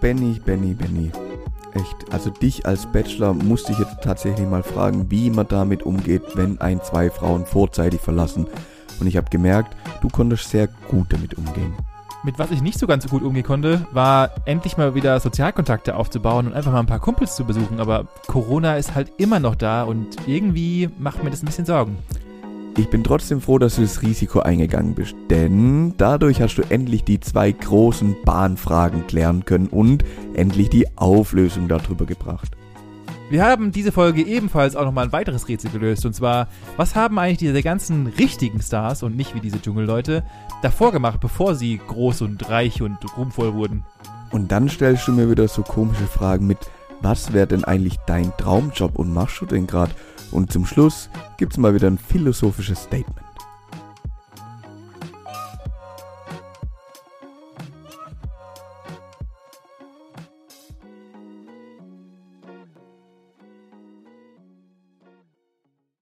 Benny, Benny, Benny. Echt, also dich als Bachelor musste ich jetzt tatsächlich mal fragen, wie man damit umgeht, wenn ein, zwei Frauen vorzeitig verlassen. Und ich habe gemerkt, du konntest sehr gut damit umgehen. Mit was ich nicht so ganz so gut umgehen konnte, war endlich mal wieder Sozialkontakte aufzubauen und einfach mal ein paar Kumpels zu besuchen. Aber Corona ist halt immer noch da und irgendwie macht mir das ein bisschen Sorgen. Ich bin trotzdem froh, dass du das Risiko eingegangen bist, denn dadurch hast du endlich die zwei großen Bahnfragen klären können und endlich die Auflösung darüber gebracht. Wir haben diese Folge ebenfalls auch nochmal ein weiteres Rätsel gelöst. Und zwar, was haben eigentlich diese ganzen richtigen Stars und nicht wie diese Dschungelleute davor gemacht, bevor sie groß und reich und ruhmvoll wurden? Und dann stellst du mir wieder so komische Fragen mit, was wäre denn eigentlich dein Traumjob und machst du denn gerade? Und zum Schluss gibt's mal wieder ein philosophisches Statement.